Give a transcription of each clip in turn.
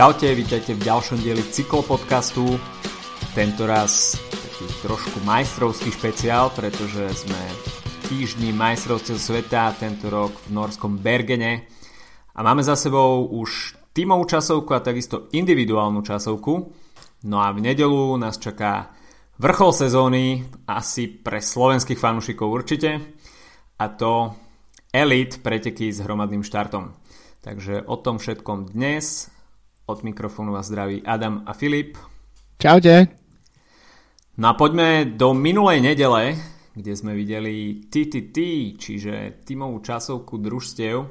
Čaute, vítajte v ďalšom dieli cyklopodcastu. Tento raz taký trošku majstrovský špeciál, pretože sme týždni majstrovstiev sveta tento rok v norskom Bergene a máme za sebou už tímovú časovku a takisto individuálnu časovku. No a v nedelu nás čaká vrchol sezóny, asi pre slovenských fanúšikov určite, a to Elite preteky s hromadným štartom. Takže o tom všetkom dnes. Od mikrofónu vás zdraví Adam a Filip. Čaute. No a poďme do minulej nedele, kde sme videli TTT, čiže tímovú časovku družstiev.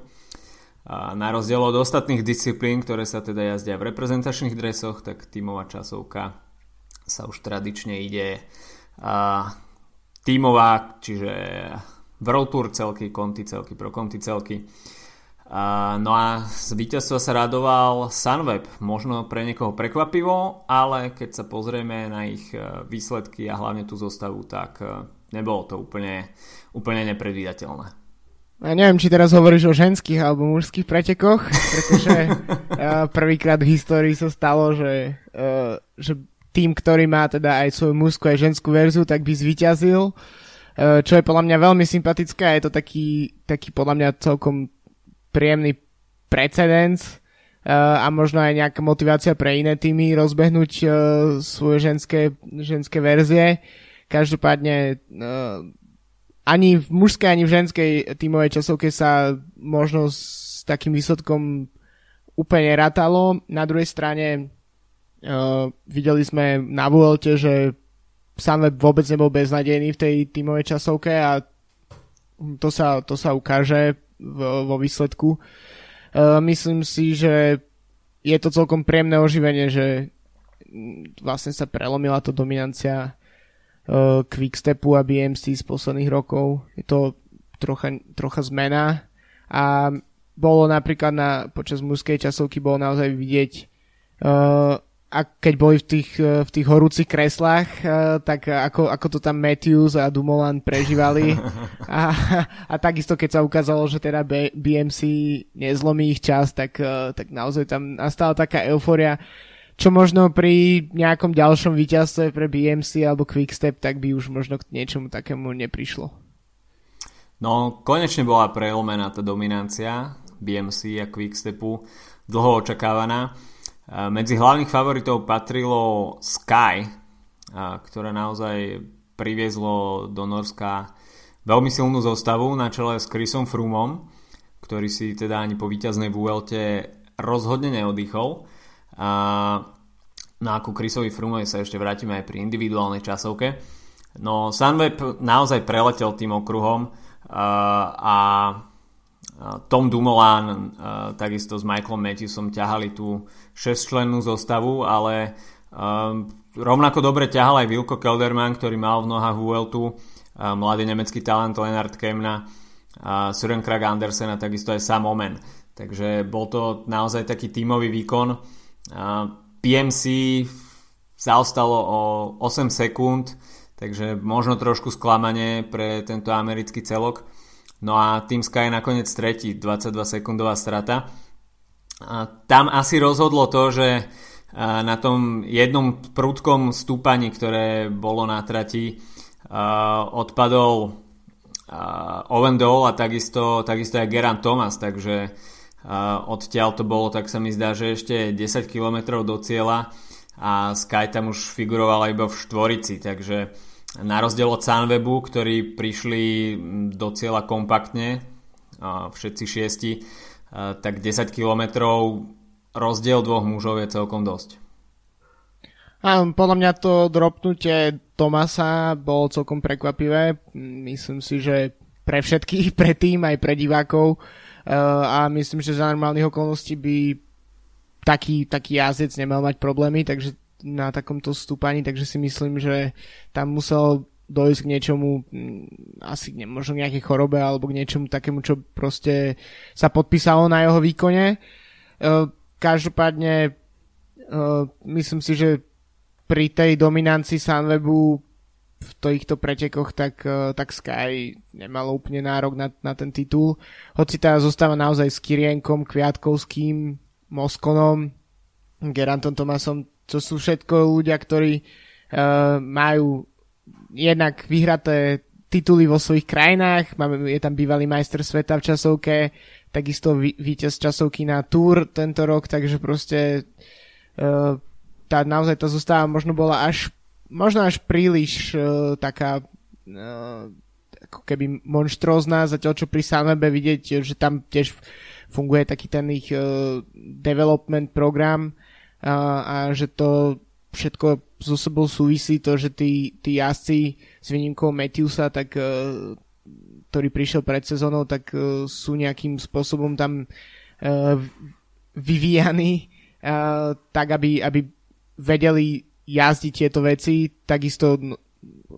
A na rozdiel od ostatných disciplín, ktoré sa teda jazdia v reprezentačných dresoch, tak tímová časovka sa už tradične ide a, tímová, čiže World Tour celky, konty celky, pro konty celky. No a z víťazstva sa radoval Sunweb, možno pre niekoho prekvapivo, ale keď sa pozrieme na ich uh, výsledky a hlavne tú zostavu, tak uh, nebolo to úplne, úplne nepredvídateľné. Ja neviem, či teraz hovoríš o ženských alebo mužských pretekoch, pretože uh, prvýkrát v histórii sa stalo, že, že tým, ktorý má teda aj svoju mužskú aj ženskú verziu, tak by zvíťazil. Čo je podľa mňa veľmi sympatické a je to taký, taký podľa mňa celkom príjemný precedens uh, a možno aj nejaká motivácia pre iné týmy rozbehnúť uh, svoje ženské, ženské verzie. Každopádne uh, ani v mužskej, ani v ženskej tímovej časovke sa možno s takým výsledkom úplne ratalo. Na druhej strane uh, videli sme na Vuelte, že Sunweb vôbec nebol beznadejný v tej tímovej časovke a to sa, to sa ukáže vo, výsledku. Uh, myslím si, že je to celkom príjemné oživenie, že vlastne sa prelomila to dominancia uh, Quickstepu a BMC z posledných rokov. Je to trocha, trocha zmena a bolo napríklad na, počas mužskej časovky bolo naozaj vidieť uh, a keď boli v tých, e, v tých horúcich kreslách, e, tak ako, ako to tam Matthews a Dumoulin prežívali. A, a takisto keď sa ukázalo, že teda BMC nezlomí ich čas, tak, e, tak naozaj tam nastala taká euforia, čo možno pri nejakom ďalšom víťazstve pre BMC alebo Quickstep, tak by už možno k niečomu takému neprišlo. No, konečne bola prelomená tá dominancia BMC a Quickstepu, dlho očakávaná. Medzi hlavných favoritov patrilo Sky, ktoré naozaj priviezlo do Norska veľmi silnú zostavu na čele s Chrisom Frumom, ktorý si teda ani po víťaznej Vuelte rozhodne neoddychol. No ako Chrisovi Frumovi sa ešte vrátime aj pri individuálnej časovke. No Sunweb naozaj preletel tým okruhom a Tom Dumoulin takisto s Michaelom Matthewsom ťahali tú 6-člennú zostavu, ale rovnako dobre ťahal aj Wilko Kelderman, ktorý mal v nohách Vueltu, mladý nemecký talent Leonard Kemna, Søren Krag Andersen a takisto aj Sam Omen. Takže bol to naozaj taký tímový výkon. PMC zaostalo o 8 sekúnd, takže možno trošku sklamanie pre tento americký celok No a Team Sky nakoniec tretí, 22 sekundová strata. A tam asi rozhodlo to, že na tom jednom prúdkom stúpaní, ktoré bolo na trati, odpadol Owen Dole a takisto, takisto aj Geran Thomas, takže odtiaľ to bolo, tak sa mi zdá, že ešte 10 km do cieľa a Sky tam už figurovala iba v štvorici, takže na rozdiel od Sunwebu, ktorí prišli do cieľa kompaktne, všetci šiesti, tak 10 km rozdiel dvoch mužov je celkom dosť. A podľa mňa to dropnutie Tomasa bolo celkom prekvapivé. Myslím si, že pre všetkých, pre tým, aj pre divákov. A myslím, že za normálnych okolností by taký, taký jazdec nemal mať problémy, takže na takomto stúpaní, takže si myslím, že tam musel dojsť k niečomu, mm, asi ne, možno nejakej chorobe alebo k niečomu takému, čo proste sa podpísalo na jeho výkone. E, každopádne e, myslím si, že pri tej dominancii Sunwebu v týchto pretekoch, tak, e, tak Sky nemalo úplne nárok na, na ten titul. Hoci tá zostáva naozaj s Kirienkom, Kviatkovským, Moskonom, Gerantom Tomasom, to sú všetko ľudia, ktorí uh, majú jednak vyhraté tituly vo svojich krajinách, máme, je tam bývalý majster sveta v časovke, takisto víťaz časovky na Tour tento rok, takže proste uh, tá naozaj tá zostáva možno bola až možno až príliš uh, taká uh, ako keby monštrózna, zatiaľ čo pri Sunwebe vidieť, že tam tiež funguje taký ten ich uh, development program uh, a že to všetko so sebou súvisí to, že tí, tí jazdci s výnimkou Matthewsa, tak uh, ktorý prišiel pred sezónou, tak uh, sú nejakým spôsobom tam uh, vyvíjani uh, tak, aby, aby vedeli jazdiť tieto veci, takisto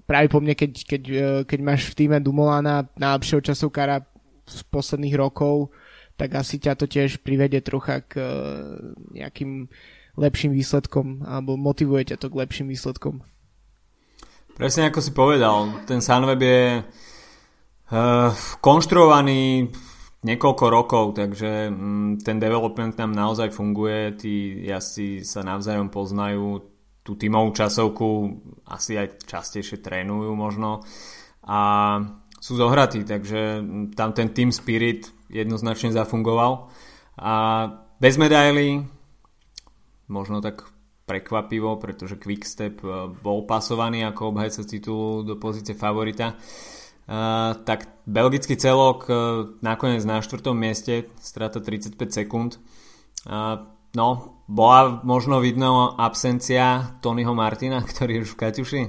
práve po mne, keď, keď, e, keď máš v týme Dumolana najlepšieho časovkára z posledných rokov, tak asi ťa to tiež privede trocha k e, nejakým lepším výsledkom alebo motivuje ťa to k lepším výsledkom. Presne ako si povedal, ten Sunweb je uh, konštruovaný niekoľko rokov, takže um, ten development tam naozaj funguje, tí jazdci sa navzájom poznajú, tú tímovú časovku asi aj častejšie trénujú možno a sú zohratí, takže tam ten team spirit jednoznačne zafungoval a bez medaily možno tak prekvapivo, pretože Quickstep e, bol pasovaný ako obhajca titulu do pozície favorita. Uh, tak belgický celok uh, nakoniec na štvrtom mieste, strata 35 sekúnd. No, bola možno vidno absencia Tonyho Martina, ktorý už v Kaťuši?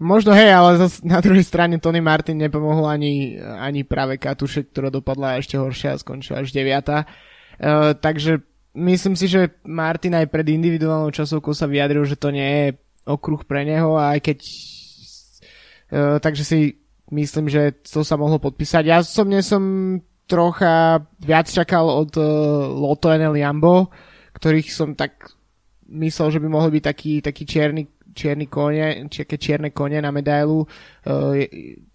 Možno hej, ale zas na druhej strane Tony Martin nepomohol ani, ani práve Katuše, ktorá dopadla ešte horšia a skončila až 9. Uh, takže myslím si, že Martin aj pred individuálnou časovkou sa vyjadril, že to nie je okruh pre neho aj keď uh, takže si myslím, že to sa mohlo podpísať. Ja som nie som trocha viac čakal od uh, Lotto NL Jambo, ktorých som tak myslel, že by mohli byť taký, taký čierny, čierny kone, či čierne kone na medailu. Uh,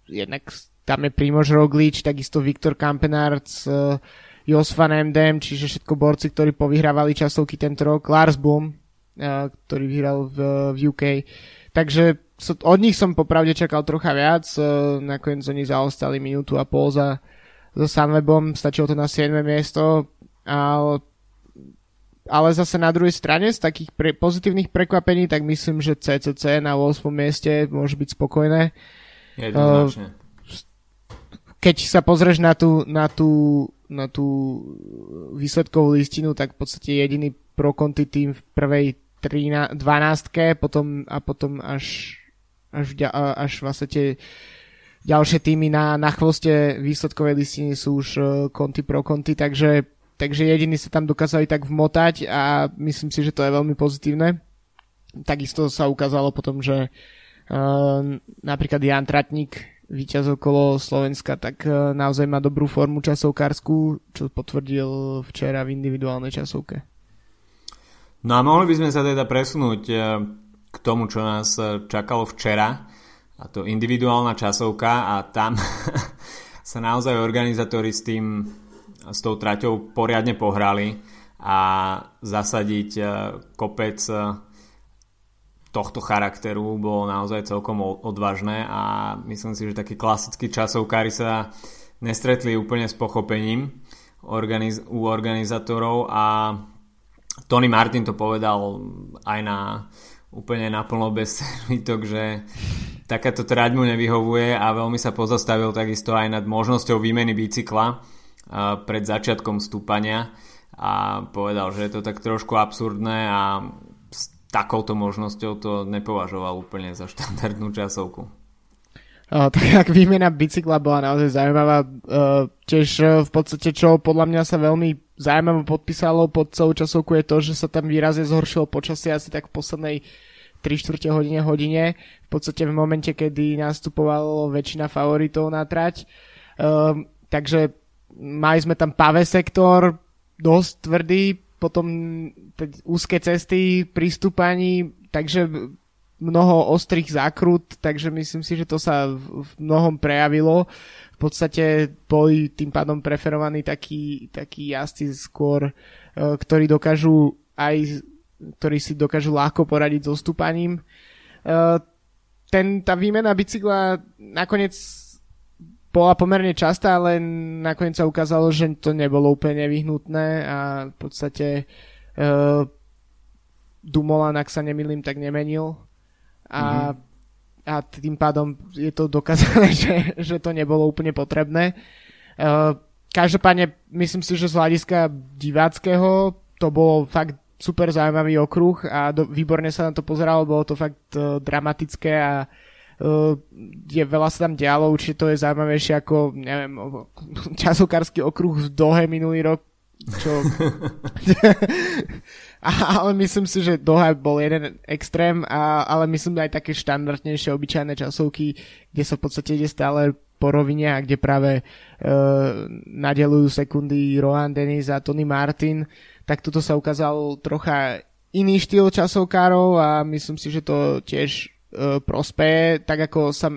jednak tam je Primož Roglič, takisto Viktor Kampenarc, uh, Jos van Emdem, čiže všetko borci, ktorí povyhrávali časovky tento rok, Lars Boom, uh, ktorý vyhral v, v UK. Takže od nich som popravde čakal trocha viac, uh, nakoniec oni zaostali minútu a pol za, so Sunwebom, stačilo to na 7. miesto, ale, ale zase na druhej strane z takých pre, pozitívnych prekvapení, tak myslím, že CCC na 8. mieste môže byť spokojné. Jednoznačne. Uh, keď sa pozrieš na tú, na tú, na tú výsledkovú listinu, tak v podstate jediný pro konti tým v prvej 13, 12 potom, a potom až, až, až vlastne tie ďalšie týmy na, na chvoste výsledkovej listiny sú už uh, konty pro konty, takže, takže jediní sa tam dokázali tak vmotať a myslím si, že to je veľmi pozitívne. Takisto sa ukázalo potom, že uh, napríklad Jan Tratník, víťaz okolo Slovenska, tak uh, naozaj má dobrú formu časovkárskú, čo potvrdil včera v individuálnej časovke. No a mohli by sme sa teda presunúť k tomu, čo nás čakalo včera a to individuálna časovka a tam sa naozaj organizátori s tým s tou traťou poriadne pohrali a zasadiť e, kopec e, tohto charakteru bolo naozaj celkom odvážne a myslím si, že takí klasickí časovkári sa nestretli úplne s pochopením organiz- u organizátorov a Tony Martin to povedal aj na úplne naplno bez servitok, že takáto trať mu nevyhovuje a veľmi sa pozastavil takisto aj nad možnosťou výmeny bicykla pred začiatkom stúpania a povedal, že je to tak trošku absurdné a takouto možnosťou to nepovažoval úplne za štandardnú časovku. Uh, tak výmena bicykla bola naozaj zaujímavá. Uh, tiež uh, v podstate, čo podľa mňa sa veľmi zaujímavo podpísalo pod celú časovku je to, že sa tam výrazne zhoršilo počasie asi tak v poslednej 3 čtvrte hodine, hodine, v podstate v momente, kedy nastupovalo väčšina favoritov na trať. Um, takže mali sme tam pavé sektor, dosť tvrdý, potom úzke cesty pri stúpaní, takže mnoho ostrých zákrut, takže myslím si, že to sa v mnohom prejavilo. V podstate boli tým pádom preferovaní takí, takí jazdci skôr ktorí dokážu aj ktorí si dokážu ľahko poradiť so stúpaním. Ten, tá výmena bicykla nakoniec bola pomerne častá, ale nakoniec sa ukázalo, že to nebolo úplne nevyhnutné a v podstate uh, Dumoulin, ak sa nemýlim, tak nemenil a, mm-hmm. a tým pádom je to dokázané, že, že to nebolo úplne potrebné. Uh, každopádne myslím si, že z hľadiska diváckého to bolo fakt super zaujímavý okruh a do, výborne sa na to pozeralo, bolo to fakt uh, dramatické a Uh, je veľa sa tam dialo, určite to je zaujímavejšie ako, neviem, časokársky okruh v Dohe minulý rok, čo... ale myslím si, že Doha bol jeden extrém, a, ale myslím aj také štandardnejšie, obyčajné časovky, kde sa v podstate ide stále po rovine a kde práve uh, nadelujú sekundy Rohan Dennis a Tony Martin, tak toto sa ukázal trocha iný štýl časovkárov a myslím si, že to tiež E, prospeje, tak ako sa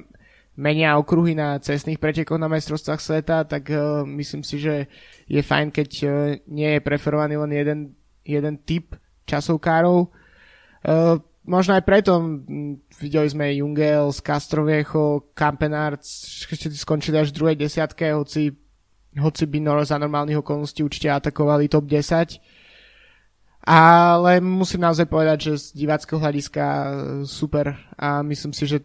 menia okruhy na cestných pretekoch na majstrovstvách sveta, tak uh, myslím si, že je fajn, keď uh, nie je preferovaný len jeden, jeden typ časovkárov. Možno aj preto videli sme Jungel, Castroviecho, Campenard, všetci skončili až v druhej desiatke, hoci, hoci by no, za normálnych okolností určite atakovali top 10 ale musím naozaj povedať, že z diváckého hľadiska e, super a myslím si, že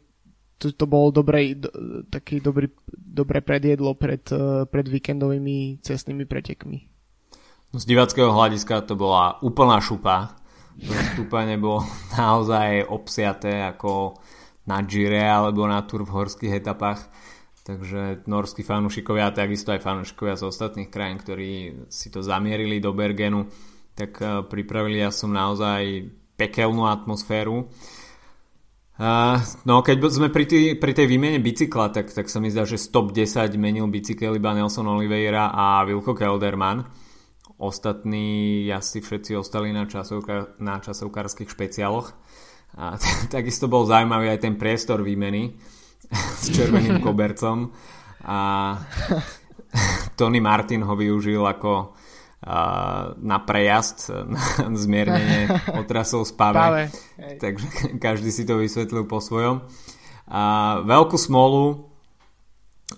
to, to bolo dobré, do, taký dobrý, dobré predjedlo pred, e, pred víkendovými cestnými pretekmi. No, z diváckého hľadiska to bola úplná šupa. To stúpanie bolo naozaj obsiaté ako na Gire alebo na Tour v horských etapách. Takže norskí fanúšikovia takisto aj fanúšikovia z ostatných krajín, ktorí si to zamierili do Bergenu, tak eh, pripravili ja som naozaj pekelnú atmosféru. Uh, no keď sme pri, tý, pri tej výmene bicykla, tak, tak sa mi zdá, že stop 10 menil bicykel iba Nelson Oliveira a Wilko Kelderman. Ostatní asi všetci ostali na, časovka, na časovkárskych špeciáloch. A t- takisto bol zaujímavý aj ten priestor výmeny s červeným kobercom. A Tony Martin ho využil ako na prejazd, na zmiernenie otrasov spave. Takže každý si to vysvetlil po svojom. A veľkú smolu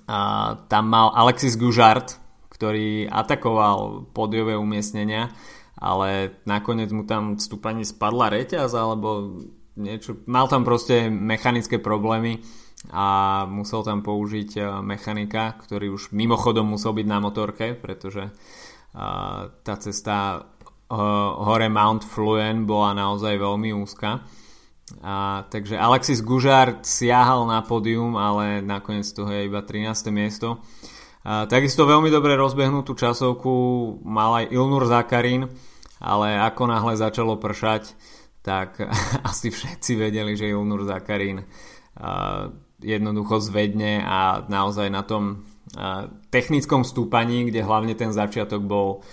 a tam mal Alexis Gužart, ktorý atakoval podiové umiestnenia, ale nakoniec mu tam stúpaní spadla reťaz alebo niečo. Mal tam proste mechanické problémy a musel tam použiť e, mechanika, ktorý už mimochodom musel byť na motorke, pretože tá cesta hore Mount Fluen bola naozaj veľmi úzka. A, takže Alexis Gužard siahal na pódium, ale nakoniec toho je iba 13. miesto. A, takisto veľmi dobre rozbehnutú časovku mal aj Ilnur Zakarin, ale ako náhle začalo pršať, tak asi všetci vedeli, že Ilnur Zakarin jednoducho zvedne a naozaj na tom technickom stúpaní, kde hlavne ten začiatok bol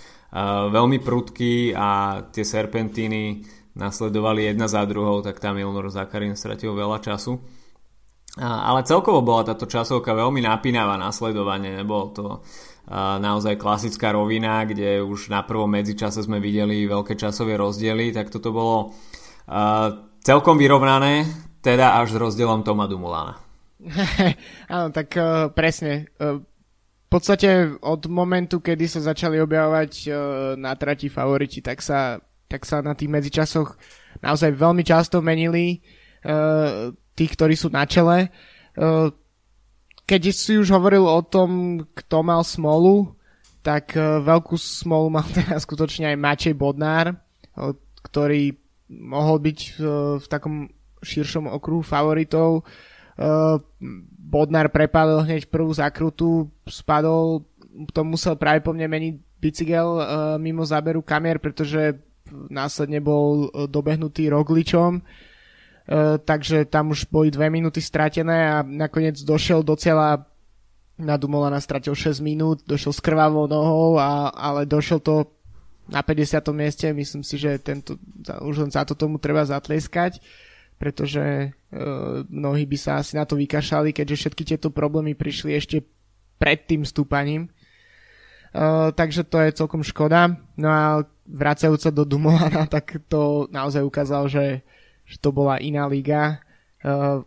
veľmi prudký a tie serpentíny nasledovali jedna za druhou, tak tam Ilnur Zakarin stratil veľa času. Ale celkovo bola táto časovka veľmi napínavá nasledovanie, nebolo to naozaj klasická rovina, kde už na prvom medzičase sme videli veľké časové rozdiely, tak toto bolo celkom vyrovnané, teda až s rozdielom Toma Dumulana. Áno, tak uh, presne. Uh, podstate od momentu, kedy sa začali objavovať uh, na trati favoriti, tak sa, tak sa na tých medzičasoch naozaj veľmi často menili uh, tí, ktorí sú na čele. Uh, keď si už hovoril o tom, kto mal smolu, tak uh, veľkú smolu mal teda skutočne aj Mačej Bodnár, uh, ktorý mohol byť uh, v takom širšom okruhu favoritov. Uh, Bodnar prepadol hneď prvú zakrutu, spadol, to musel práve po mne meniť bicykel uh, mimo záberu kamier, pretože následne bol uh, dobehnutý Rogličom, uh, takže tam už boli dve minúty stratené a nakoniec došiel do cieľa na Dumolana stratil 6 minút, došiel s krvavou nohou, a, ale došiel to na 50. mieste, myslím si, že tento, už len za to tomu treba zatlieskať pretože uh, mnohí by sa asi na to vykašali, keďže všetky tieto problémy prišli ešte pred tým stúpaním. Uh, takže to je celkom škoda. No a vracajúca do Dumolana, tak to naozaj ukázal, že, že to bola iná liga. Uh,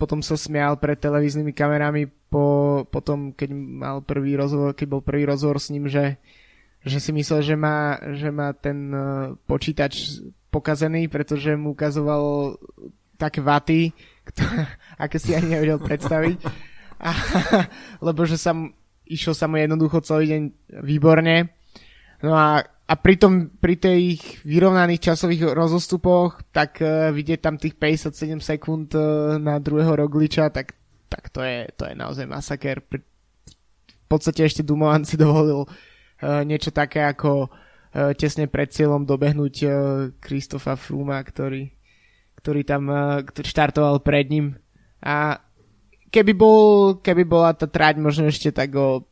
potom sa smial pred televíznymi kamerami po, potom, keď mal prvý rozhovor, keď bol prvý rozhovor s ním, že, že si myslel, že má, že má ten uh, počítač pokazený, pretože mu ukazoval také vaty, ktoré, aké si ani nevedel predstaviť. A, lebo že sa išiel sa mu jednoducho celý deň výborne. No a, a pri, tom, pri tých vyrovnaných časových rozostupoch, tak uh, vidieť tam tých 57 sekúnd uh, na druhého Rogliča, tak, tak to, je, to je naozaj masaker. V podstate ešte Dumoulin si dovolil uh, niečo také ako tesne pred cieľom dobehnúť Kristofa uh, Fruma, ktorý, ktorý tam uh, štartoval pred ním. A keby, bol, keby bola tá trať možno ešte tak o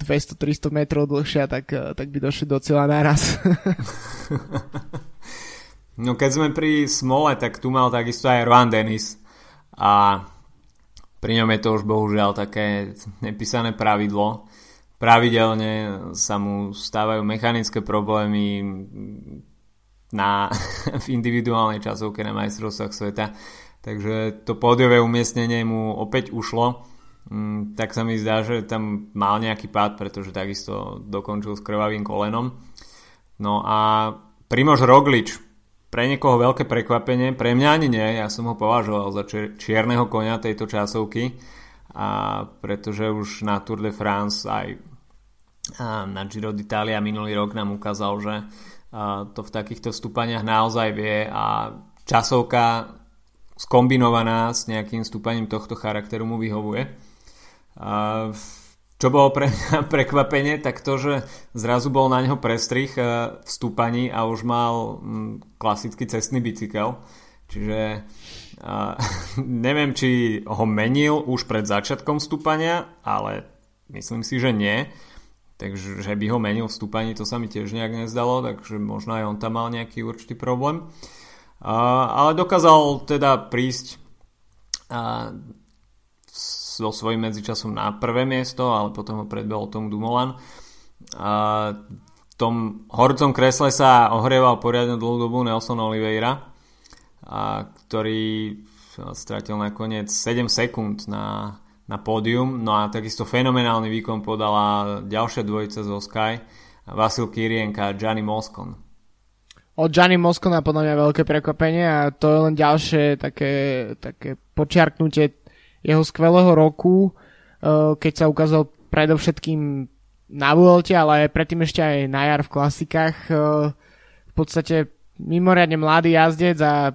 200-300 metrov dlhšia, tak, tak by došli do cieľa naraz. no keď sme pri Smole, tak tu mal takisto aj Rohan Dennis a pri ňom je to už bohužiaľ také nepísané pravidlo. Pravidelne sa mu stávajú mechanické problémy na, v individuálnej časovke na majstrovstvách sveta takže to pódiové umiestnenie mu opäť ušlo. Mm, tak sa mi zdá, že tam mal nejaký pád, pretože takisto dokončil s krvavým kolenom. No a Primož Roglič, pre niekoho veľké prekvapenie, pre mňa ani nie, ja som ho považoval za čierneho konia tejto časovky, a pretože už na Tour de France aj na Giro d'Italia minulý rok nám ukázal, že to v takýchto stúpaniach naozaj vie a časovka skombinovaná s nejakým stúpaním tohto charakteru mu vyhovuje. Čo bolo pre mňa prekvapenie, tak to, že zrazu bol na neho prestrih e, v stúpaní a už mal klasický cestný bicykel. Čiže neviem, či ho menil už pred začiatkom stúpania, ale myslím si, že nie. Takže že by ho menil v stúpaní, to sa mi tiež nejak nezdalo, takže možno aj on tam mal nejaký určitý problém. Ale dokázal teda prísť so svojím medzičasom na prvé miesto, ale potom ho predbehol Tom Dumoulin. V tom horcom kresle sa ohrieval poriadne dlhú dobu Nelson Oliveira, ktorý stratil nakoniec 7 sekúnd na, na pódium. No a takisto fenomenálny výkon podala ďalšia dvojica zo Sky, Vasil Kirienka a Gianni Moscon od Gianni Moscona podľa mňa veľké prekvapenie a to je len ďalšie také, také počiarknutie jeho skvelého roku, eh, keď sa ukázal predovšetkým na Vuelte, ale aj predtým ešte aj na jar v klasikách. Eh, v podstate mimoriadne mladý jazdec a,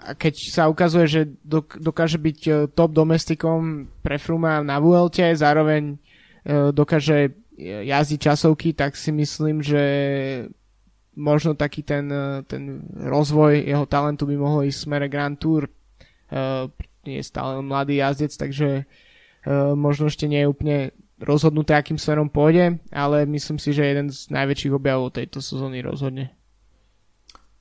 a keď sa ukazuje, že dokáže byť eh, top domestikom pre Fruma na Vuelte, zároveň dokáže jazdiť časovky, tak si myslím, že možno taký ten, ten rozvoj jeho talentu by mohol ísť smere Grand Tour. Je stále mladý jazdec, takže možno ešte nie je úplne rozhodnuté, akým smerom pôjde, ale myslím si, že jeden z najväčších objavov tejto sezóny rozhodne.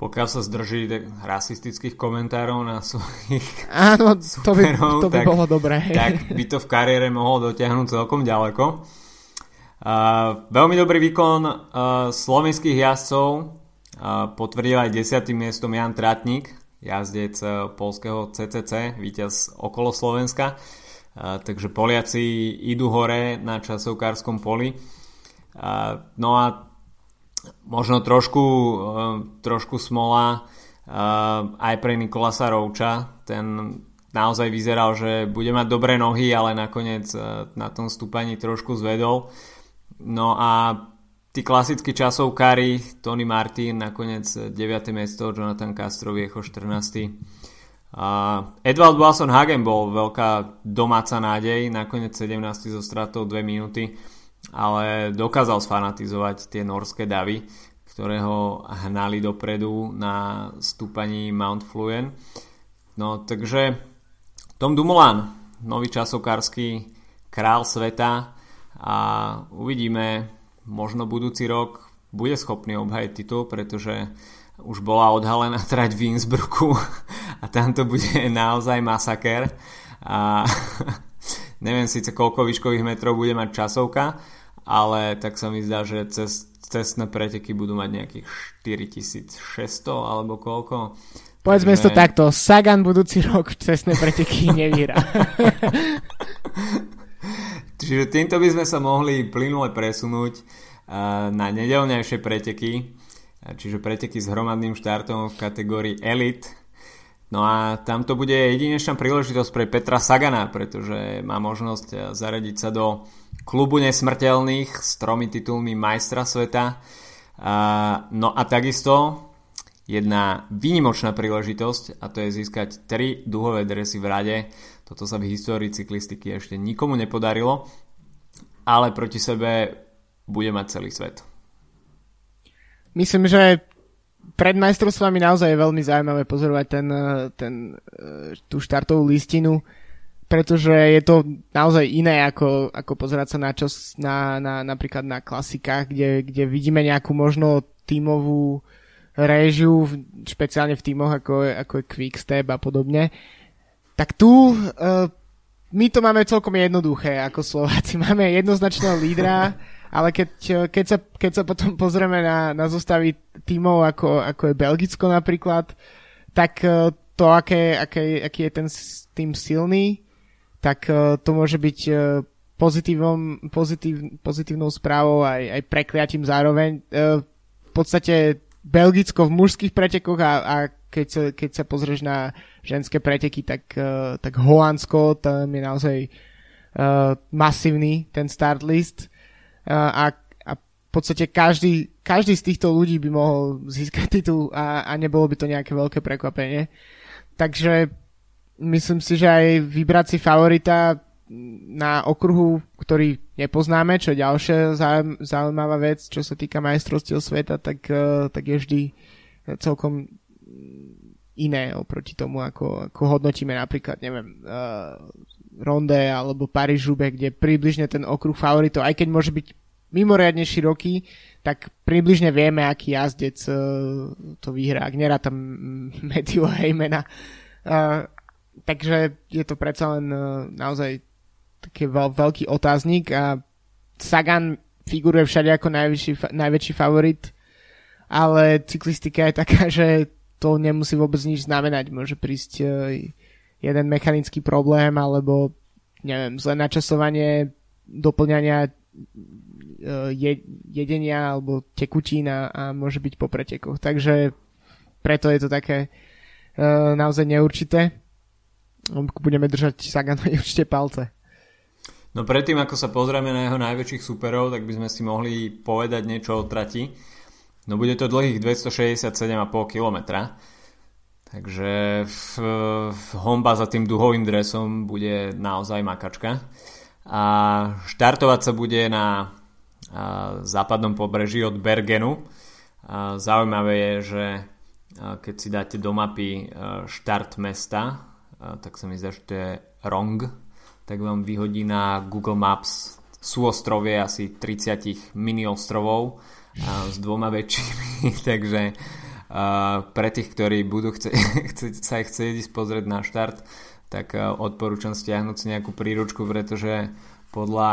Pokiaľ sa zdrží rasistických komentárov na svojich Áno, to by, to by tak, bolo dobré. Tak by to v kariére mohol dotiahnuť celkom ďaleko. Uh, veľmi dobrý výkon uh, slovenských jazdcov uh, potvrdil aj 10. miestom Jan Tratník, jazdec uh, polského CCC, víťaz okolo Slovenska. Uh, takže Poliaci idú hore na časovkárskom poli. Uh, no a možno trošku, uh, trošku smola uh, aj pre Nikolasa Rouča. Ten naozaj vyzeral, že bude mať dobré nohy, ale nakoniec uh, na tom stúpaní trošku zvedol. No a tí klasickí časovkári, Tony Martin nakoniec 9. miesto, Jonathan Castro Viecho 14. A Edvald Wilson Hagen bol veľká domáca nádej, nakoniec 17. so stratou 2 minúty, ale dokázal sfanatizovať tie norské davy, ktoré ho hnali dopredu na stúpaní Mount Fluen. No takže Tom Dumoulin, nový časokársky král sveta, a uvidíme, možno budúci rok bude schopný obhajiť titul, pretože už bola odhalená trať v Innsbrucku a tam to bude naozaj masaker a neviem síce koľko výškových metrov bude mať časovka, ale tak sa mi zdá, že cez, cestné preteky budú mať nejakých 4600 alebo koľko. Povedzme Takže... to takto, Sagan budúci rok cestné preteky nevyhrá. Čiže týmto by sme sa mohli plynule presunúť uh, na nedelnejšie preteky, čiže preteky s hromadným štartom v kategórii Elite. No a tam to bude jedinečná príležitosť pre Petra Sagana, pretože má možnosť zaradiť sa do klubu nesmrteľných s tromi titulmi majstra sveta. No a takisto jedna výnimočná príležitosť a to je získať tri duhové dresy v rade. Toto sa v histórii cyklistiky ešte nikomu nepodarilo, ale proti sebe bude mať celý svet. Myslím, že pred majstrovstvami naozaj je veľmi zaujímavé pozorovať ten, ten, tú štartovú listinu pretože je to naozaj iné ako, ako pozerať sa na čas na, na, napríklad na klasikách, kde, kde vidíme nejakú možno tímovú réžiu, špeciálne v tímoch ako, ako je Quickstep a podobne. Tak tu uh, my to máme celkom jednoduché ako Slováci. Máme jednoznačného lídra, ale keď, keď, sa, keď sa potom pozrieme na, na zostavy tímov ako, ako je Belgicko napríklad, tak uh, to, aké, aké, aký je ten tým silný, tak uh, to môže byť uh, pozitívom, pozitív, pozitívnou správou aj, aj prekliatím zároveň. Uh, v podstate Belgicko v mužských pretekoch a, a keď, sa, keď sa pozrieš na ženské preteky, tak, tak Holandsko, tam je naozaj masívny ten start list a, a v podstate každý, každý z týchto ľudí by mohol získať titul a, a nebolo by to nejaké veľké prekvapenie. Takže myslím si, že aj vybrať si favorita na okruhu, ktorý nepoznáme, čo je ďalšia zaujímavá vec, čo sa týka majstrovstiev sveta, tak, eh, tak je vždy celkom iné oproti tomu, ako, ako hodnotíme napríklad, neviem, uh, Ronde alebo paríž kde približne ten okruh favoritov, aj keď môže byť mimoriadne široký, tak približne vieme, aký jazdec uh, to vyhrá, ak nerá tam Matthew Heymana. Uh, takže je to predsa len uh, naozaj taký veľ, veľký otáznik a Sagan figuruje všade ako najväčší, najväčší favorit, ale cyklistika je taká, že to nemusí vôbec nič znamenať. Môže prísť uh, jeden mechanický problém alebo neviem, zlé načasovanie doplňania je, jedenia alebo tekutín a, môže byť po pretekoch. Takže preto je to také naozaj neurčité budeme držať Saganovi určite palce. No predtým, ako sa pozrieme na jeho najväčších superov, tak by sme si mohli povedať niečo o trati. No bude to dlhých 267,5 km. Takže v, v homba za tým duhovým dresom bude naozaj makačka. A štartovať sa bude na a, západnom pobreží od Bergenu. A zaujímavé je, že keď si dáte do mapy štart mesta, tak sa mi zdá, že to je wrong, tak vám vyhodí na Google Maps súostrovie asi 30 mini ostrovov s dvoma väčšími, takže pre tých, ktorí budú chce, chce, sa chcieť ísť pozrieť na štart, tak odporúčam stiahnuť si nejakú príručku, pretože podľa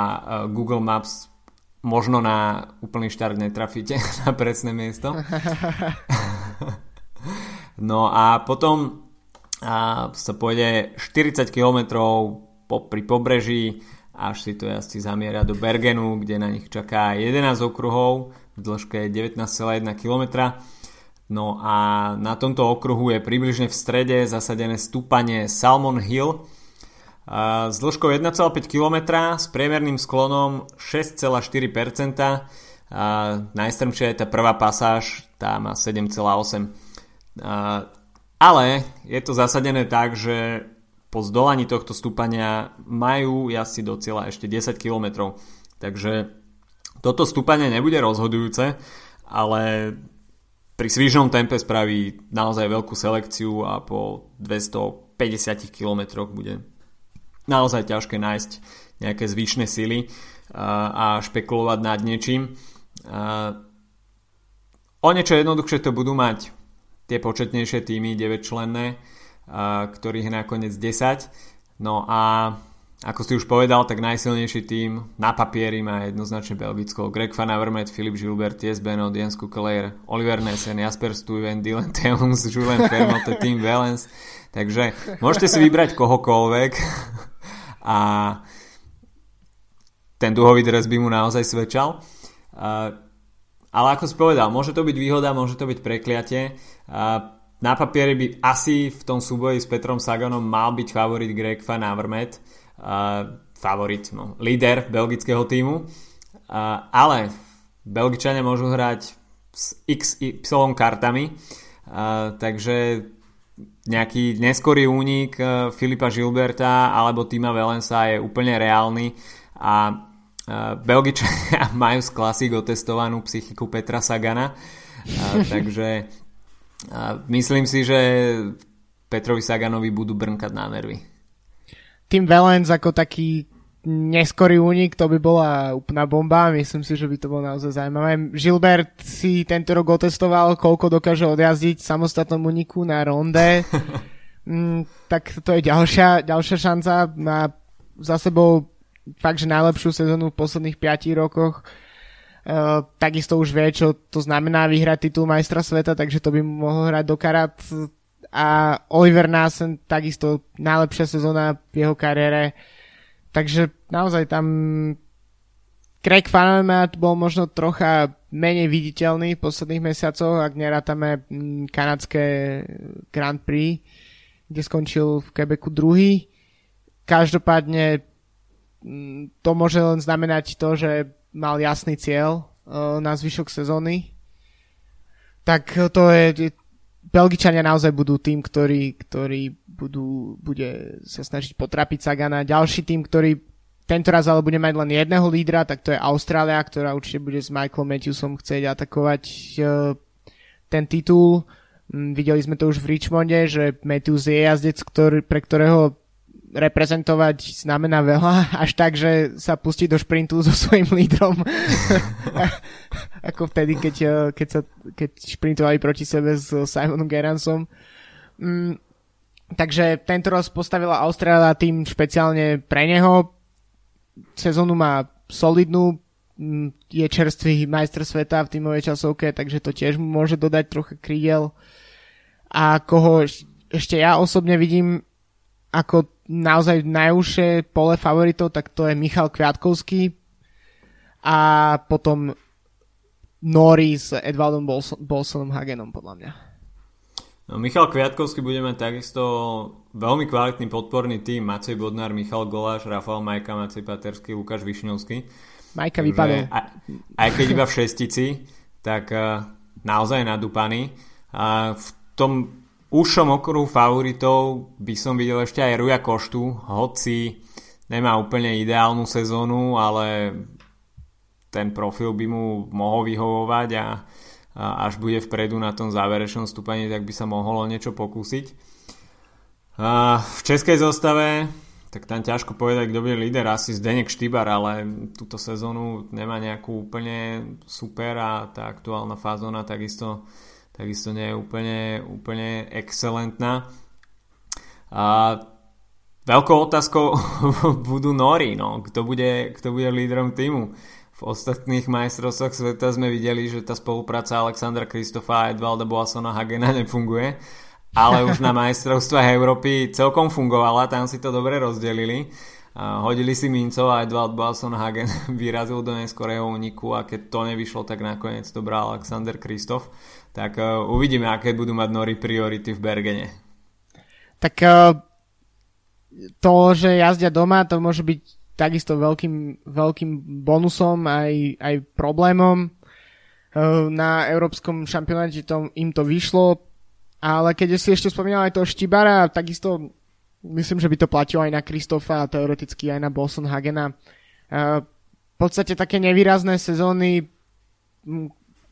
Google Maps možno na úplný štart netrafíte na presné miesto. No a potom a sa pôjde 40 km po, pri pobreží až si to jazdci zamieria do Bergenu, kde na nich čaká 11 okruhov v dĺžke 19,1 km. No a na tomto okruhu je približne v strede zasadené stúpanie Salmon Hill s dĺžkou 1,5 km s priemerným sklonom 6,4%. Najstrmšia je tá prvá pasáž, tá má 7,8 ale je to zasadené tak, že po zdolaní tohto stúpania majú jazdci do cieľa ešte 10 km. Takže toto stúpanie nebude rozhodujúce, ale pri svížnom tempe spraví naozaj veľkú selekciu a po 250 km bude naozaj ťažké nájsť nejaké zvyšné sily a špekulovať nad niečím. O niečo jednoduchšie to budú mať tie početnejšie týmy 9 členné, ktorých je nakoniec 10. No a ako si už povedal, tak najsilnejší tým na papieri má jednoznačne Belgicko. Greg Van Avermaet, Filip Gilbert, Ties Benot, Jens Kukeleir, Oliver Nessen, Jasper Stuyven, Dylan Teuns, Julien Fermote, Tim Valens. Takže môžete si vybrať kohokoľvek a ten duhový dres by mu naozaj svedčal. Ale ako si povedal, môže to byť výhoda, môže to byť prekliatie. Na papieri by asi v tom súboji s Petrom Saganom mal byť favorit Greg Van Avermaet favorit, no, líder belgického týmu. Ale Belgičania môžu hrať s XY kartami, takže nejaký neskorý únik Filipa Gilberta alebo Tima Velensa je úplne reálny a Belgičania majú z klasík otestovanú psychiku Petra Sagana, takže myslím si, že Petrovi Saganovi budú brnkať na nervy. Tim Valens ako taký neskorý únik, to by bola úplná bomba. Myslím si, že by to bolo naozaj zaujímavé. Gilbert si tento rok otestoval, koľko dokáže odjazdiť v samostatnom úniku na ronde. mm, tak to je ďalšia, ďalšia šanca. Má za sebou fakt, že najlepšiu sezónu v posledných 5 rokoch. Uh, takisto už vie, čo to znamená vyhrať titul majstra sveta, takže to by mohol hrať do karát a Oliver Nassen takisto najlepšia sezóna v jeho kariére. Takže naozaj tam Craig Fannemat bol možno trocha menej viditeľný v posledných mesiacoch, ak nerátame mm, kanadské Grand Prix, kde skončil v Quebecu druhý. Každopádne to môže len znamenať to, že mal jasný cieľ e, na zvyšok sezóny. Tak to je, Belgičania naozaj budú tým, ktorý, ktorý budú, bude sa snažiť potrapiť Sagana. Ďalší tým, ktorý tento raz ale bude mať len jedného lídra, tak to je Austrália, ktorá určite bude s Michaelom Matthewsom chcieť atakovať uh, ten titul. Um, videli sme to už v Richmonde, že Matthews je jazdec, ktorý, pre ktorého reprezentovať znamená veľa, až tak, že sa pustí do šprintu so svojím lídrom. Ako vtedy, keď, eh, keď, sa, keď šprintovali proti sebe s Simonom Geransom. Mm, takže tento raz postavila Austrália tým špeciálne pre neho. Sezónu má solidnú, mm, je čerstvý majster sveta v týmovej časovke, takže to tiež môže dodať trocha krídel. A koho ešte ja osobne vidím ako naozaj najúžšie pole favoritov, tak to je Michal Kviatkovský a potom Nori s Edvaldom Bolsonom Hagenom, podľa mňa. No, Michal Kviatkovský bude mať takisto veľmi kvalitný podporný tým. Macej Bodnár, Michal Goláš, Rafael Majka, Macej Paterský, Lukáš Višňovský. Majka vypadol. Aj, aj keď iba v šestici, tak uh, naozaj nadúpaný. A v tom užšom okruhu favoritov by som videl ešte aj Ruja Koštu, hoci nemá úplne ideálnu sezónu, ale ten profil by mu mohol vyhovovať a, a až bude vpredu na tom záverečnom stúpaní, tak by sa mohlo niečo pokúsiť. A v českej zostave tak tam ťažko povedať, kto bude líder, asi Zdenek Štybar, ale túto sezónu nemá nejakú úplne super a tá aktuálna fázona takisto takisto nie je úplne, úplne excelentná. A veľkou otázkou budú Nori, no. Kto bude, kto bude lídrom týmu. V ostatných majstrovstvách sveta sme videli, že tá spolupráca Alexandra Kristofa a Edvalda Boasona Hagena nefunguje, ale už na majstrovstvách Európy celkom fungovala, tam si to dobre rozdelili. Hodili si mincov a Edvald Boasson Hagen vyrazil do neskorého úniku a keď to nevyšlo, tak nakoniec to bral Alexander Kristof tak uh, uvidíme, aké budú mať Nori priority v Bergene. Tak uh, to, že jazdia doma, to môže byť takisto veľkým, veľkým bonusom aj, aj problémom. Uh, na európskom šampionáte to, im to vyšlo, ale keď si ešte spomínal aj toho Štibara, takisto myslím, že by to platilo aj na Kristofa a teoreticky aj na Bolson Hagena. Uh, v podstate také nevýrazné sezóny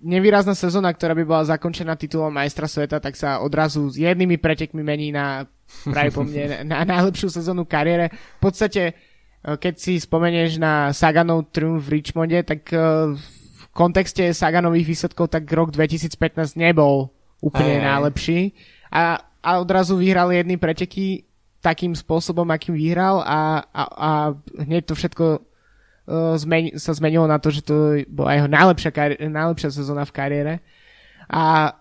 nevýrazná sezóna, ktorá by bola zakončená titulom majstra sveta, tak sa odrazu s jednými pretekmi mení na práve po mne na najlepšiu sezónu kariére. V podstate, eh, keď si spomenieš na Saganov triumf v Richmonde, tak eh, v kontexte Saganových výsledkov tak rok 2015 nebol úplne aj, najlepší. A, a odrazu vyhrali jedny preteky takým spôsobom, akým vyhral a, a, a hneď to všetko uh, zmeni, sa zmenilo na to, že to bola jeho najlepšia, kari- najlepšia sezóna v kariére. A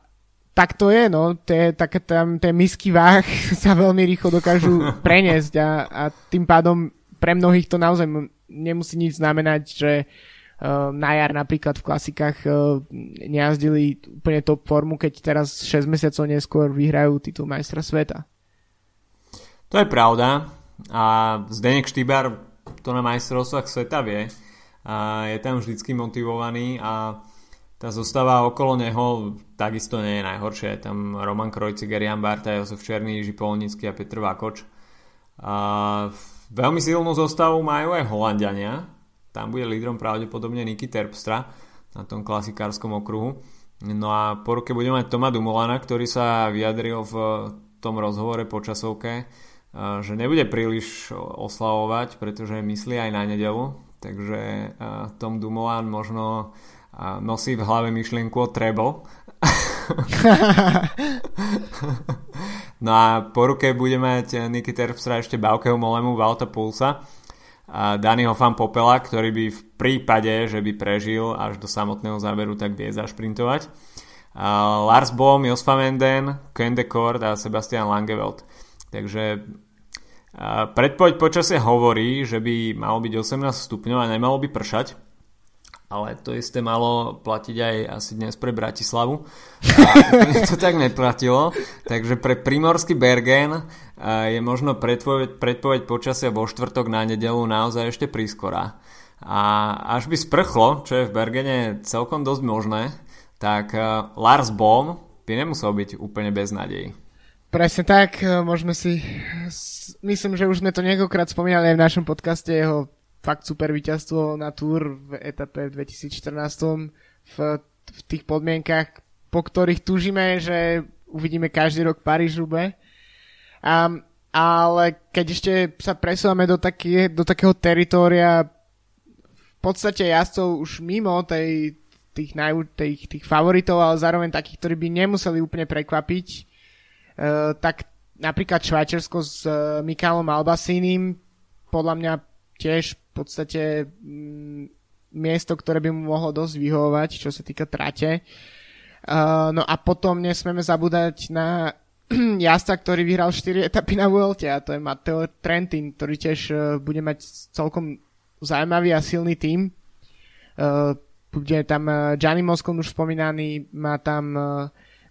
tak to je, no, tie, také tam, tie misky váh sa veľmi rýchlo dokážu preniesť a, a tým pádom pre mnohých to naozaj nemusí nič znamenať, že uh, na jar napríklad v klasikách uh, nejazdili úplne top formu, keď teraz 6 mesiacov neskôr vyhrajú titul majstra sveta. To je pravda a Zdenek Štýbar to na majstrovstvách sveta vie a je tam vždycky motivovaný a tá zostava okolo neho takisto nie je najhoršia. Je tam Roman Krojciger, Jan Barta, Josef Černý, Jiži Polnický a Petr Vakoč. A veľmi silnú zostavu majú aj Holandiania. Tam bude lídrom pravdepodobne Niky Terpstra na tom klasikárskom okruhu. No a po ruke budeme mať Toma Dumolana, ktorý sa vyjadril v tom rozhovore po časovke, že nebude príliš oslavovať, pretože myslí aj na nedelu. Takže Tom Dumoulin možno nosí v hlave myšlienku o treble. no a po ruke bude mať Niky Terpstra ešte Baukeho Molemu Valta Pulsa a Daniho Fan Popela, ktorý by v prípade, že by prežil až do samotného záveru, tak vie zašprintovať. A Lars Bohm, Jos Menden, Ken a Sebastian Langeveld. Takže predpoveď počasie hovorí, že by malo byť 18 stupňov a nemalo by pršať ale to isté malo platiť aj asi dnes pre Bratislavu. A to tak neplatilo, takže pre Primorský Bergen je možno predpoveď, predpoveď počasia vo štvrtok na nedelu naozaj ešte prískorá. A až by sprchlo, čo je v Bergene celkom dosť možné, tak Lars Bohm by nemusel byť úplne bez nádejí. Presne tak, môžeme si... Myslím, že už sme to niekoľkrát spomínali aj v našom podcaste, jeho fakt super víťazstvo na Tour v etape v 2014 v, v tých podmienkach, po ktorých tužíme, že uvidíme každý rok Paríž-Roubaix. Um, ale keď ešte sa presúvame do, také, do takého teritória v podstate jazdcov už mimo tej, tých, naj, tých, tých favoritov, ale zároveň takých, ktorí by nemuseli úplne prekvapiť, tak napríklad Švajčiarsko s uh, Mikálom Albasínim podľa mňa tiež podstate mm, miesto, ktoré by mu mohlo dosť vyhovovať, čo sa týka trate. Uh, no a potom nesmieme zabúdať na jazda, ktorý vyhral 4 etapy na Vuelte a to je Matteo Trentin, ktorý tiež bude mať celkom zaujímavý a silný. Uh, bude tam Gianni Moscon už spomínaný, má tam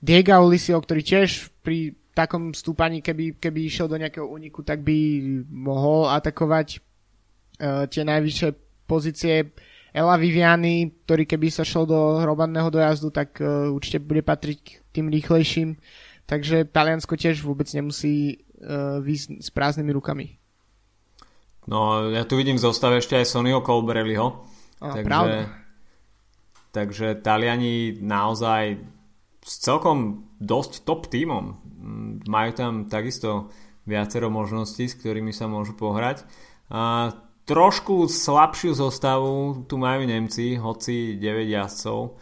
Diego Ulisio, ktorý tiež pri takom stúpaní, keby, keby išiel do nejakého úniku, tak by mohol atakovať uh, tie najvyššie pozície Ela Viviani, ktorý keby sa šel do hromadného dojazdu, tak uh, určite bude patriť k tým rýchlejším. Takže Taliansko tiež vôbec nemusí uh, výsť s prázdnymi rukami. No, ja tu vidím v zostave ešte aj Sonio Colbrelliho. A, takže, pravda. takže Taliani naozaj s celkom dosť top tímom. Majú tam takisto viacero možností, s ktorými sa môžu pohrať. A Trošku slabšiu zostavu tu majú Nemci, hoci 9 jazdcov,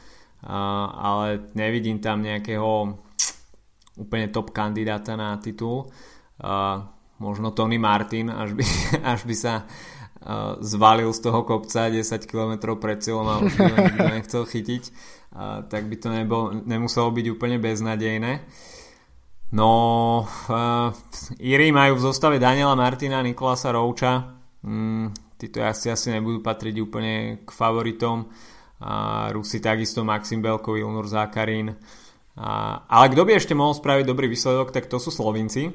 ale nevidím tam nejakého úplne top kandidáta na titul. Možno Tony Martin, až by, až by sa zvalil z toho kopca 10 km pred cieľom a už by nechcel chytiť, tak by to nebol, nemuselo byť úplne beznadejné. No, uh, Iri majú v zostave Daniela Martina, Nikolasa Rouča, Mm, títo asi, asi nebudú patriť úplne k favoritom. A Rusi takisto Maxim Belko, Ilnur Zakarin. A, ale kto by ešte mohol spraviť dobrý výsledok, tak to sú Slovinci.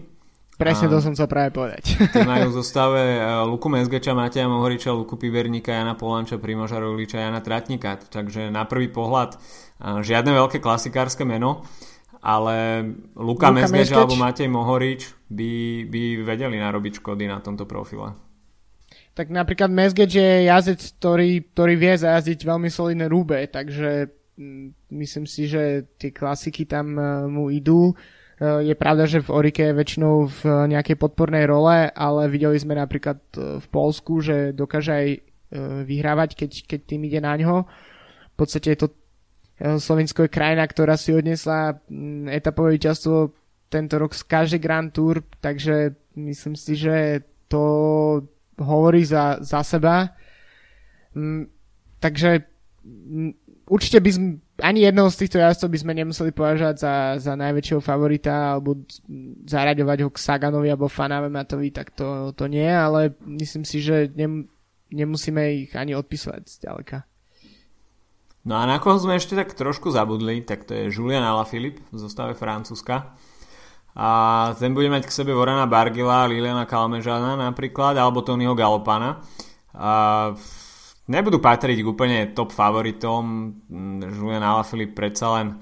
Presne to som sa práve povedať. Tí majú v zostave e, Luku Mezgeča, Mateja Mohoriča, Luku Piverníka, Jana Polanča, Primoža Rogliča, Jana Tratníka. Takže na prvý pohľad e, žiadne veľké klasikárske meno, ale Luka, Luka Mezgeč alebo Matej Mohorič by, by vedeli narobiť škody na tomto profile tak napríklad Mesgeč je jazdec, ktorý, ktorý vie zajazdiť veľmi solidné rúbe, takže mm, myslím si, že tie klasiky tam e, mu idú. E, je pravda, že v Orike je väčšinou v nejakej podpornej role, ale videli sme napríklad e, v Polsku, že dokáže aj vyhrávať, keď, keď tým ide na ňo. V podstate je to Slovensko je krajina, ktorá si odnesla mm, etapové víťazstvo tento rok z každej Grand Tour, takže myslím si, že to hovorí za, za seba. Mm, takže mm, určite by sme, ani jedného z týchto jazdcov by sme nemuseli považovať za, za najväčšieho favorita alebo zaraďovať ho k Saganovi alebo Fanavematovi, tak to, to nie, ale myslím si, že nem, nemusíme ich ani odpisovať zďaleka. No a na koho sme ešte tak trošku zabudli, tak to je Julian Alaphilippe v zostave Francúzska. A ten bude mať k sebe Vorana Bargila, Liliana Kalmežana napríklad, alebo Tonyho Galopana. A nebudú patriť k úplne top favoritom. Julian Alaphilippe predsa len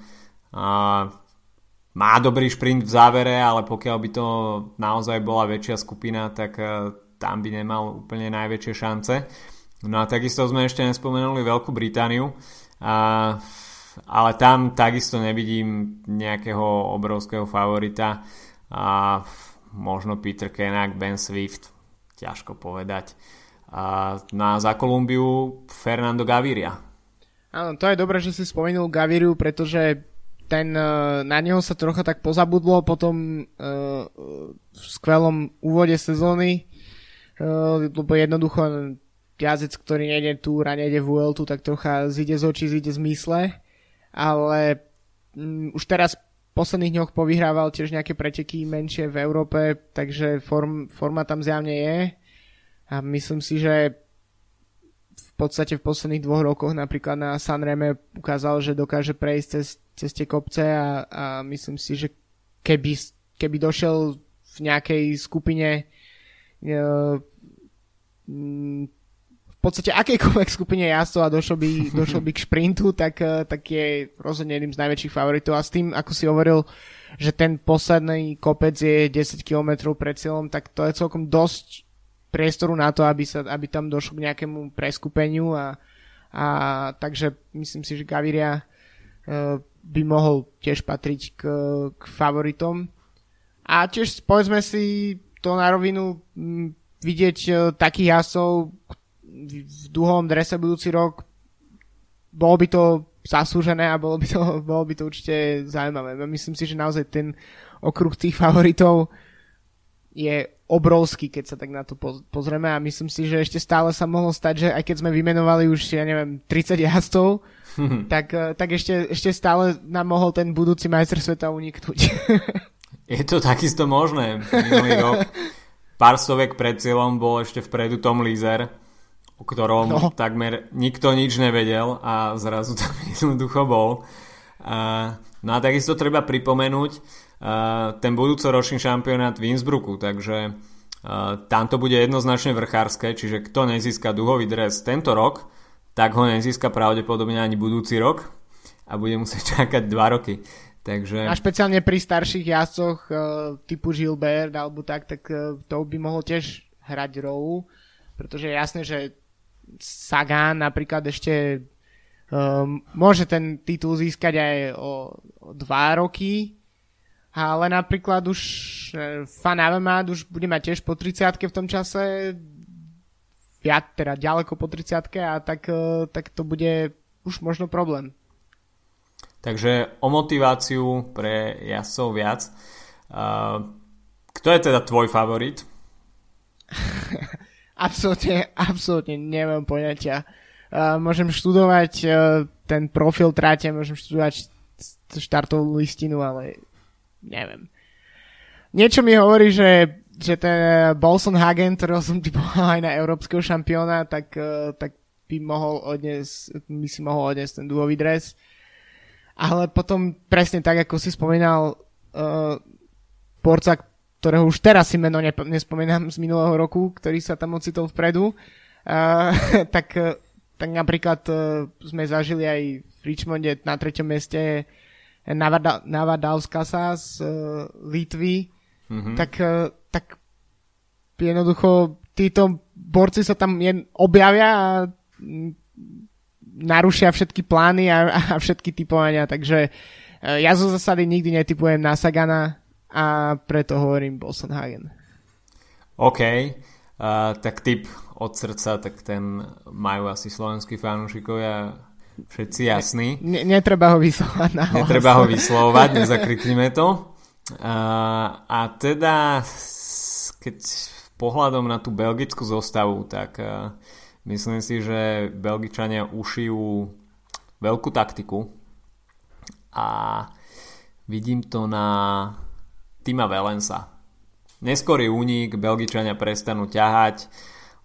a, má dobrý šprint v závere, ale pokiaľ by to naozaj bola väčšia skupina, tak a, tam by nemal úplne najväčšie šance. No a takisto sme ešte nespomenuli Veľkú Britániu. A, ale tam takisto nevidím nejakého obrovského favorita. A možno Peter Kenak, Ben Swift, ťažko povedať. A, no a za Kolumbiu Fernando Gaviria. Áno, to je dobré, že si spomenul Gaviriu, pretože ten, e, na neho sa trocha tak pozabudlo po tom uh, skvelom úvode sezóny, uh, lebo jednoducho jazdec, ktorý nejde túr a nejde Vueltu, tak trocha zíde z očí, zíde z mysle, ale um, už teraz v posledných dňoch povyhrával tiež nejaké preteky menšie v Európe, takže form, forma tam zjavne je a myslím si, že v podstate v posledných dvoch rokoch napríklad na Sanreme ukázal, že dokáže prejsť cez, cez tie kopce a, a myslím si, že keby, keby došiel v nejakej skupine uh, v podstate akejkoľvek skupine jazdcov a došlo by, došlo by k šprintu, tak, eh, tak je rozhodne jedným z najväčších favoritov. A s tým, ako si hovoril, že ten posledný kopec je 10 km pred cieľom, tak to je celkom dosť priestoru na to, aby, sa, aby tam došlo k nejakému preskupeniu a, a takže myslím si, že Gaviria uh, by mohol tiež patriť k, k favoritom. A tiež povedzme si to na rovinu m, vidieť uh, takých jazdcov, v dlhom drese budúci rok bolo by to zaslúžené a bolo by to, bolo by to určite zaujímavé. Myslím si, že naozaj ten okruh tých favoritov je obrovský, keď sa tak na to pozrieme a myslím si, že ešte stále sa mohlo stať, že aj keď sme vymenovali už, ja neviem, 30 jazdcov, tak, eh, tak ešte, ešte stále nám mohol ten budúci majster sveta uniknúť. je to takisto možné. Minulý rok pár stovek pred cieľom bol ešte vpredu Tom Lízer, o ktorom no. takmer nikto nič nevedel a zrazu tam jednoducho bol. Uh, no a takisto treba pripomenúť ten budúcoročný šampionát v Innsbrucku, takže tam to bude jednoznačne vrchárske, čiže kto nezíska duhový dres tento rok, tak ho nezíska pravdepodobne ani budúci rok a bude musieť čakať dva roky. Takže... A špeciálne pri starších jazdcoch uh, typu Gilbert alebo tak, tak uh, to by mohol tiež hrať rolu, pretože je jasné, že Sagan napríklad ešte um, môže ten titul získať aj o, o dva roky, ale napríklad už Fan e, Avermaet už bude mať tiež po 30 v tom čase, viac, teda ďaleko po 30 a tak, e, tak to bude už možno problém. Takže o motiváciu pre jazdcov viac. Uh, kto je teda tvoj favorit? absolútne, absolútne neviem poňatia. Môžem študovať ten profil tráte, môžem študovať štartovú listinu, ale neviem. Niečo mi hovorí, že, že ten Bolson Hagen, ktorého som typoval aj na európskeho šampióna, tak, uh, tak by mohol odniesť, by si mohol odniesť ten dúhový dres. Ale potom presne tak, ako si spomínal, uh, Porcak ktorého už teraz si meno nep- nespomínam z minulého roku, ktorý sa tam ocitol vpredu, uh, tak, tak napríklad uh, sme zažili aj v Richmonde na treťom Navada- Navadalskasa z uh, Litvy, mm-hmm. tak, uh, tak jednoducho títo borci sa tam jen objavia a narušia všetky plány a, a všetky typovania, takže uh, ja zo zásady nikdy netypujem na Sagana, a preto hovorím Boston Hagen. OK, uh, tak typ od srdca, tak ten majú asi slovenskí fanúšikovia všetci jasný. Ne, netreba ho vyslovať na hlas. Netreba ho vyslovať, nezakriknime to. a teda, keď pohľadom na tú belgickú zostavu, tak uh, myslím si, že Belgičania ušijú veľkú taktiku a vidím to na Tima Valensa. Neskorý únik, Belgičania prestanú ťahať,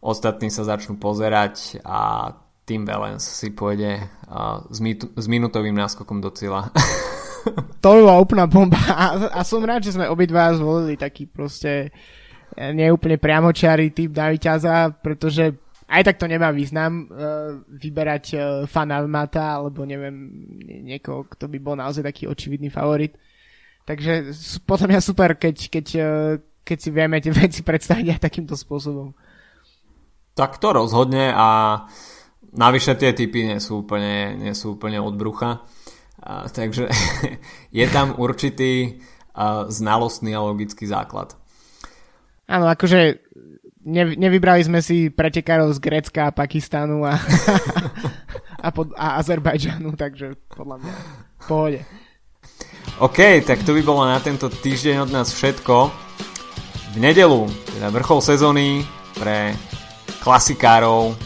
ostatní sa začnú pozerať a Tim Valens si pôjde uh, s, mit- s minutovým náskokom do cieľa. to bola úplná bomba a, a som rád, že sme obidva zvolili taký proste eh, neúplne priamočiarý typ na víťaza, pretože aj tak to nemá význam uh, vyberať uh, fanalmata alebo neviem niekoho, kto by bol naozaj taký očividný favorit. Takže potom je super, keď, keď, uh, keď si vieme tie veci predstaviť aj takýmto spôsobom. Tak to rozhodne a navyše tie typy nie sú úplne, nie sú úplne od brucha. A, takže je tam určitý a, znalostný a logický základ. Áno, akože ne, nevybrali sme si pretekárov z Grécka a Pakistanu a, a, pod, a Azerbajdžanu, takže podľa mňa v pohode. OK, tak to by bolo na tento týždeň od nás všetko. V nedelu, teda vrchol sezóny pre klasikárov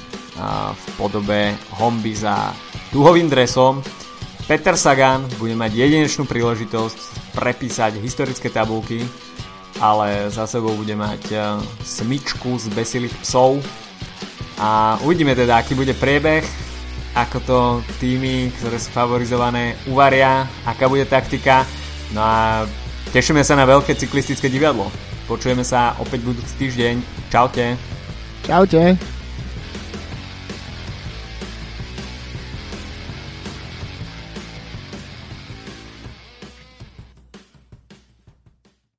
v podobe homby za duhovým dresom. Peter Sagan bude mať jedinečnú príležitosť prepísať historické tabulky, ale za sebou bude mať smyčku z besilých psov. A uvidíme teda, aký bude priebeh, ako to týmy, ktoré sú favorizované, uvaria, aká bude taktika. No a tešíme sa na veľké cyklistické divadlo. Počujeme sa opäť budúci týždeň. Čaute. Čaute.